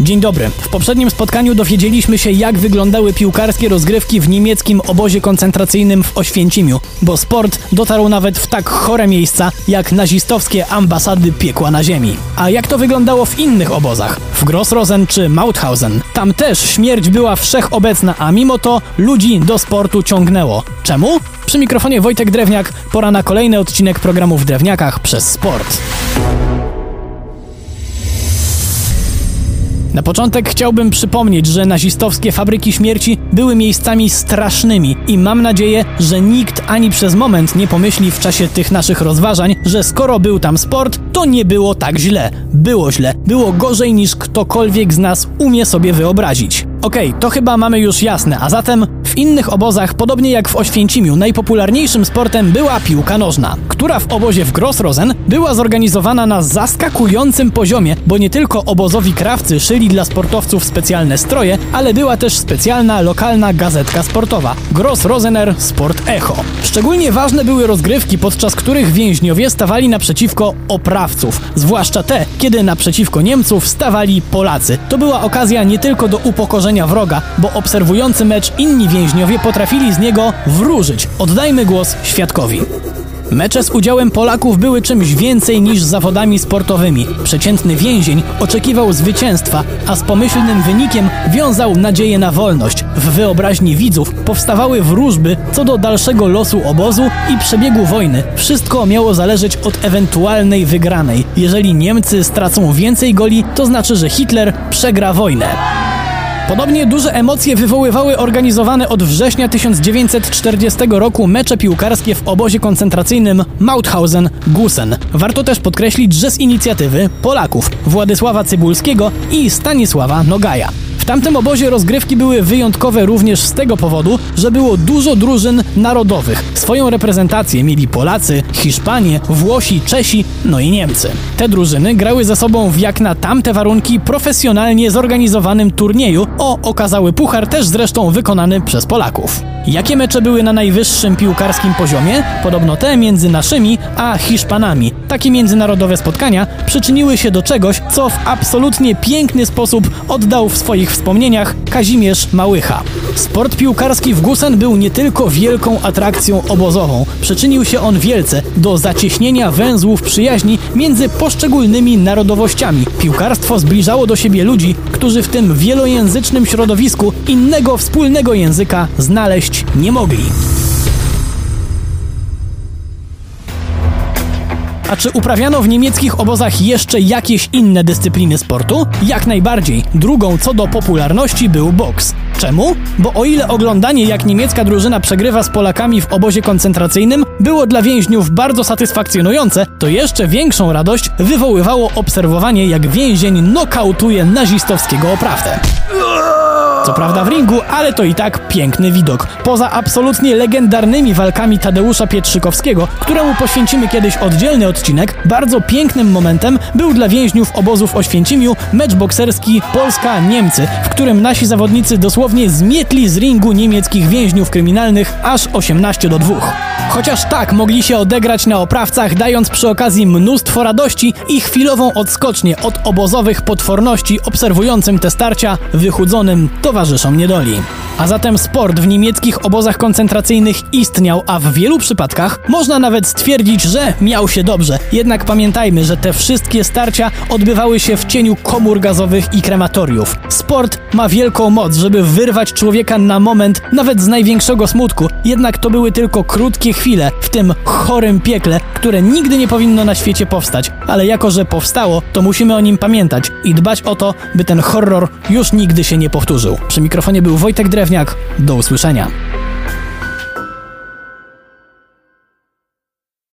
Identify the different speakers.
Speaker 1: Dzień dobry. W poprzednim spotkaniu dowiedzieliśmy się, jak wyglądały piłkarskie rozgrywki w niemieckim obozie koncentracyjnym w Oświęcimiu, bo sport dotarł nawet w tak chore miejsca, jak nazistowskie ambasady piekła na ziemi. A jak to wyglądało w innych obozach? W Grossrosen czy Mauthausen? Tam też śmierć była wszechobecna, a mimo to ludzi do sportu ciągnęło. Czemu? Przy mikrofonie Wojtek Drewniak, pora na kolejny odcinek programu w Drewniakach przez sport. Na początek chciałbym przypomnieć, że nazistowskie fabryki śmierci były miejscami strasznymi i mam nadzieję, że nikt ani przez moment nie pomyśli w czasie tych naszych rozważań, że skoro był tam sport, to nie było tak źle. Było źle. Było gorzej niż ktokolwiek z nas umie sobie wyobrazić. Okej, okay, to chyba mamy już jasne, a zatem innych obozach, podobnie jak w Oświęcimiu, najpopularniejszym sportem była piłka nożna, która w obozie w Grossrosen była zorganizowana na zaskakującym poziomie, bo nie tylko obozowi krawcy szyli dla sportowców specjalne stroje, ale była też specjalna lokalna gazetka sportowa Grossrosener Sport Echo. Szczególnie ważne były rozgrywki, podczas których więźniowie stawali naprzeciwko oprawców, zwłaszcza te, kiedy naprzeciwko Niemców stawali Polacy. To była okazja nie tylko do upokorzenia wroga, bo obserwujący mecz inni więźniowie potrafili z niego wróżyć. Oddajmy głos świadkowi. Mecze z udziałem Polaków były czymś więcej niż zawodami sportowymi. Przeciętny więzień oczekiwał zwycięstwa, a z pomyślnym wynikiem wiązał nadzieję na wolność. W wyobraźni widzów powstawały wróżby co do dalszego losu obozu i przebiegu wojny. Wszystko miało zależeć od ewentualnej wygranej. Jeżeli Niemcy stracą więcej goli, to znaczy, że Hitler przegra wojnę. Podobnie duże emocje wywoływały organizowane od września 1940 roku mecze piłkarskie w obozie koncentracyjnym Mauthausen-Gusen. Warto też podkreślić, że z inicjatywy Polaków Władysława Cybulskiego i Stanisława Nogaja. Tamtym obozie rozgrywki były wyjątkowe również z tego powodu, że było dużo drużyn narodowych. Swoją reprezentację mieli Polacy, Hiszpanie, Włosi, Czesi, no i Niemcy. Te drużyny grały ze sobą w jak na tamte warunki profesjonalnie zorganizowanym turnieju o okazały puchar, też zresztą wykonany przez Polaków. Jakie mecze były na najwyższym piłkarskim poziomie? Podobno te między naszymi a Hiszpanami. Takie międzynarodowe spotkania przyczyniły się do czegoś, co w absolutnie piękny sposób oddał w swoich wspomnieniach Kazimierz Małycha. Sport piłkarski w Gusen był nie tylko wielką atrakcją obozową. Przyczynił się on wielce do zacieśnienia węzłów przyjaźni między poszczególnymi narodowościami. Piłkarstwo zbliżało do siebie ludzi, którzy w tym wielojęzycznym środowisku innego wspólnego języka znaleźć nie mogli. A czy uprawiano w niemieckich obozach jeszcze jakieś inne dyscypliny sportu? Jak najbardziej. Drugą co do popularności był boks. Czemu? Bo o ile oglądanie jak niemiecka drużyna przegrywa z Polakami w obozie koncentracyjnym było dla więźniów bardzo satysfakcjonujące, to jeszcze większą radość wywoływało obserwowanie jak więzień nokautuje nazistowskiego oprawcę. Co prawda w ringu, ale to i tak piękny widok. Poza absolutnie legendarnymi walkami Tadeusza Pietrzykowskiego, któremu poświęcimy kiedyś oddzielny odcinek, bardzo pięknym momentem był dla więźniów obozów Oświęcimiu mecz bokserski Polska-Niemcy, w którym nasi zawodnicy dosłownie zmietli z ringu niemieckich więźniów kryminalnych aż 18 do 2. Chociaż tak mogli się odegrać na oprawcach, dając przy okazji mnóstwo radości i chwilową odskocznię od obozowych potworności obserwującym te starcia wychudzonym towarzyszom niedoli. A zatem sport w niemieckich obozach koncentracyjnych istniał, a w wielu przypadkach można nawet stwierdzić, że miał się dobrze. Jednak pamiętajmy, że te wszystkie starcia odbywały się w cieniu komór gazowych i krematoriów. Sport ma wielką moc, żeby wyrwać człowieka na moment nawet z największego smutku. Jednak to były tylko krótkie chwile w tym chorym piekle, które nigdy nie powinno na świecie powstać. Ale jako, że powstało, to musimy o nim pamiętać i dbać o to, by ten horror już nigdy się nie powtórzył. Przy mikrofonie był Wojtek Do usłyszenia.